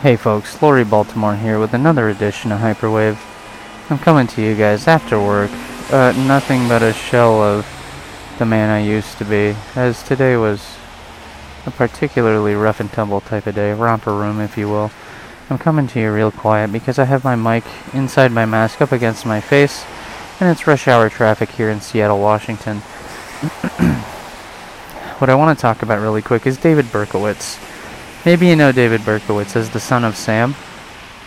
Hey folks, Lori Baltimore here with another edition of Hyperwave. I'm coming to you guys after work. Uh, nothing but a shell of the man I used to be, as today was a particularly rough and tumble type of day, romper room if you will. I'm coming to you real quiet because I have my mic inside my mask up against my face, and it's rush hour traffic here in Seattle, Washington. what I want to talk about really quick is David Berkowitz. Maybe you know David Berkowitz as the son of Sam,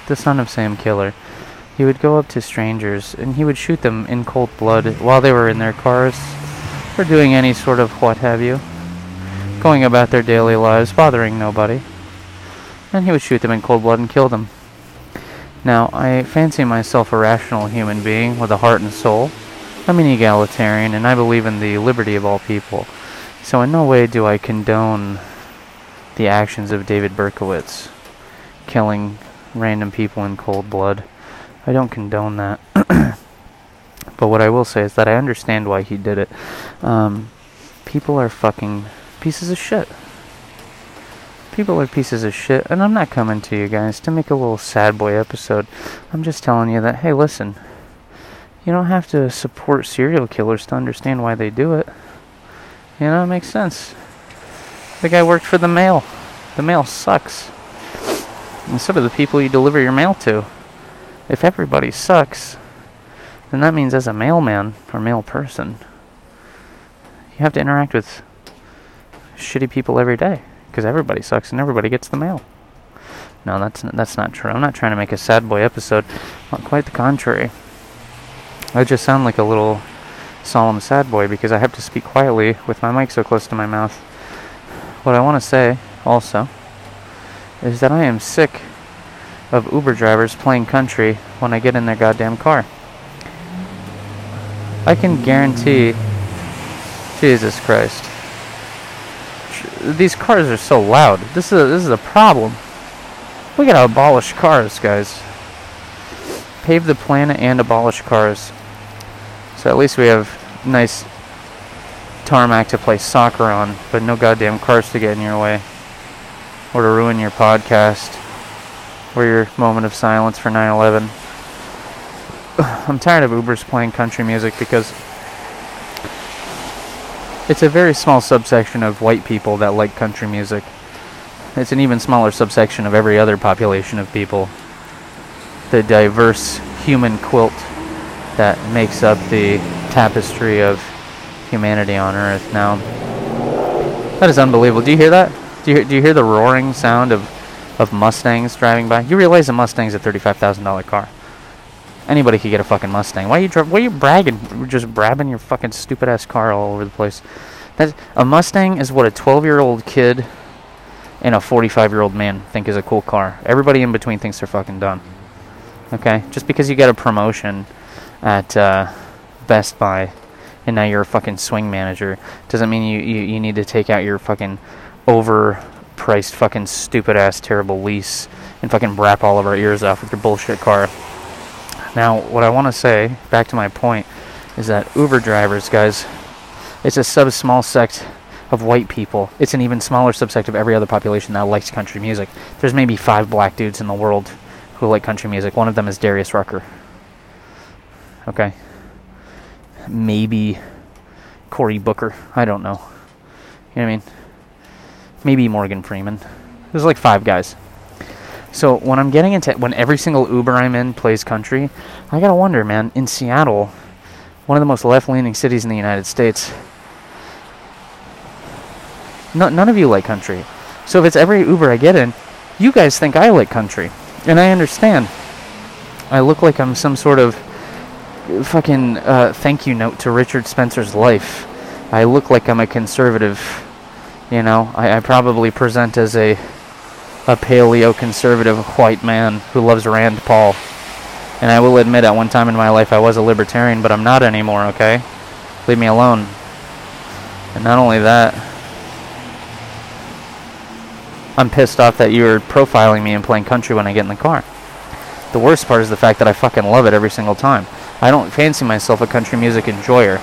the son of Sam Killer. He would go up to strangers and he would shoot them in cold blood while they were in their cars or doing any sort of what have you, going about their daily lives, bothering nobody. And he would shoot them in cold blood and kill them. Now, I fancy myself a rational human being with a heart and soul. I'm an egalitarian and I believe in the liberty of all people. So in no way do I condone the actions of David Berkowitz, killing random people in cold blood. I don't condone that. but what I will say is that I understand why he did it. Um, people are fucking pieces of shit. People are pieces of shit, and I'm not coming to you guys to make a little sad boy episode. I'm just telling you that, hey, listen, you don't have to support serial killers to understand why they do it. You know, it makes sense. The guy worked for the mail. The mail sucks. And so do the people you deliver your mail to. If everybody sucks, then that means as a mailman or mail person, you have to interact with shitty people every day because everybody sucks and everybody gets the mail. No, that's not, that's not true. I'm not trying to make a sad boy episode. quite the contrary. I just sound like a little solemn sad boy because I have to speak quietly with my mic so close to my mouth. What I want to say, also, is that I am sick of Uber drivers playing country when I get in their goddamn car. I can guarantee. Jesus Christ. These cars are so loud. This is a, this is a problem. We gotta abolish cars, guys. Pave the planet and abolish cars. So at least we have nice tarmac to play soccer on, but no goddamn cars to get in your way. Or to ruin your podcast. Or your moment of silence for 9 11. I'm tired of Ubers playing country music because it's a very small subsection of white people that like country music. It's an even smaller subsection of every other population of people. The diverse human quilt that makes up the tapestry of humanity on Earth. Now, that is unbelievable. Do you hear that? Do you, do you hear the roaring sound of, of Mustangs driving by? You realize a Mustang's a $35,000 car. Anybody could get a fucking Mustang. Why are you dri- why are you bragging? Just bragging your fucking stupid ass car all over the place. That a Mustang is what a 12 year old kid and a 45 year old man think is a cool car. Everybody in between thinks they're fucking done. Okay, just because you get a promotion at uh, Best Buy and now you're a fucking swing manager doesn't mean you, you, you need to take out your fucking overpriced fucking stupid ass terrible lease and fucking wrap all of our ears off with your bullshit car. Now, what I want to say, back to my point, is that Uber drivers, guys, it's a sub small sect of white people. It's an even smaller subsect of every other population that likes country music. There's maybe five black dudes in the world who like country music. One of them is Darius Rucker. Okay? Maybe Cory Booker. I don't know. You know what I mean? Maybe Morgan Freeman. There's like five guys. So when I'm getting into when every single Uber I'm in plays country, I gotta wonder, man. In Seattle, one of the most left-leaning cities in the United States, no, none of you like country. So if it's every Uber I get in, you guys think I like country, and I understand. I look like I'm some sort of fucking uh, thank you note to Richard Spencer's life. I look like I'm a conservative. You know, I, I probably present as a a paleo conservative white man who loves Rand Paul. And I will admit, at one time in my life, I was a libertarian, but I'm not anymore. Okay, leave me alone. And not only that, I'm pissed off that you're profiling me and playing country when I get in the car. The worst part is the fact that I fucking love it every single time. I don't fancy myself a country music enjoyer.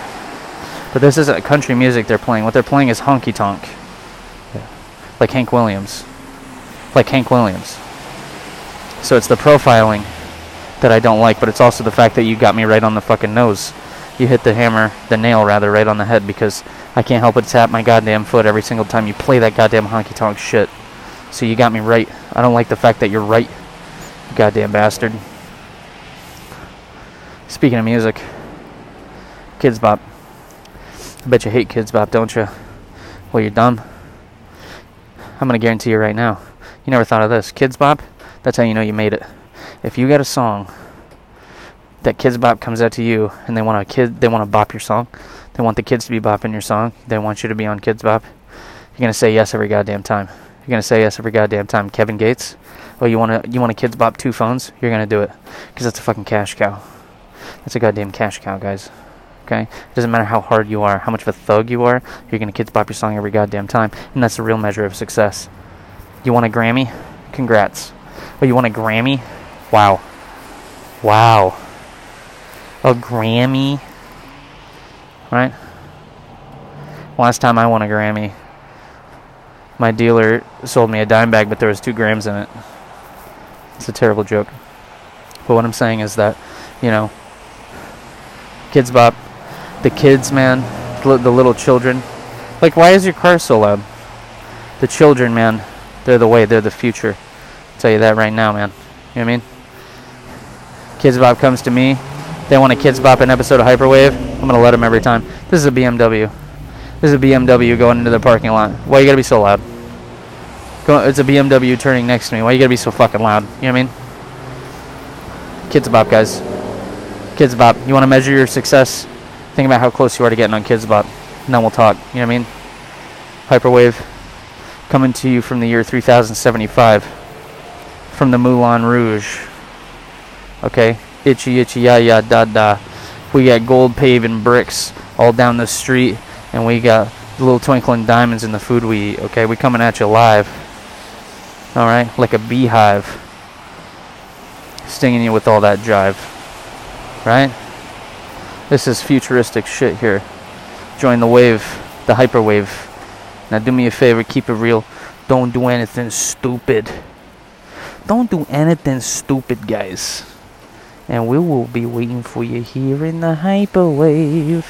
But this isn't country music they're playing. What they're playing is honky tonk. Yeah. Like Hank Williams. Like Hank Williams. So it's the profiling that I don't like, but it's also the fact that you got me right on the fucking nose. You hit the hammer, the nail rather, right on the head because I can't help but tap my goddamn foot every single time you play that goddamn honky tonk shit. So you got me right. I don't like the fact that you're right, you goddamn bastard. Speaking of music, Kidz Bop. I bet you hate Kidz Bop, don't you? Well, you're dumb. I'm gonna guarantee you right now. You never thought of this. Kidz Bop, that's how you know you made it. If you got a song that Kidz Bop comes out to you and they want a kid they want to bop your song, they want the kids to be bopping your song, they want you to be on Kidz Bop, you're gonna say yes every goddamn time. You're gonna say yes every goddamn time. Kevin Gates, oh you wanna you wanna Kidz Bop two phones? You're gonna do it because that's a fucking cash cow. That's a goddamn cash cow, guys. Okay? It doesn't matter how hard you are, how much of a thug you are, you're gonna Kidz Bop your song every goddamn time, and that's the real measure of success. You want a Grammy? Congrats. Oh, you want a Grammy? Wow. Wow. A Grammy? Right? Last time I won a Grammy, my dealer sold me a dime bag, but there was two grams in it. It's a terrible joke. But what I'm saying is that, you know, Kidz Bop, the kids, man, the little children. Like, why is your car so loud? The children, man, they're the way, they're the future. I'll tell you that right now, man. You know what I mean? Kidz Bop comes to me. They want a Kidz Bop an episode of Hyperwave. I'm gonna let them every time. This is a BMW. This is a BMW going into the parking lot. Why you gotta be so loud? It's a BMW turning next to me. Why you gotta be so fucking loud? You know what I mean? Kidz Bop, guys. Kidz Bop. You want to measure your success? Think about how close you are to getting on Kidz Bop. And then we'll talk. You know what I mean? Hyperwave coming to you from the year 3075 from the Moulin Rouge. Okay? Itchy, itchy, ya, ya, da, da. We got gold paving bricks all down the street, and we got little twinkling diamonds in the food we eat. Okay? We coming at you live. Alright? Like a beehive. Stinging you with all that jive. Right? This is futuristic shit here. Join the wave, the hyperwave. Now do me a favor, keep it real. Don't do anything stupid. Don't do anything stupid, guys. And we will be waiting for you here in the hyperwave.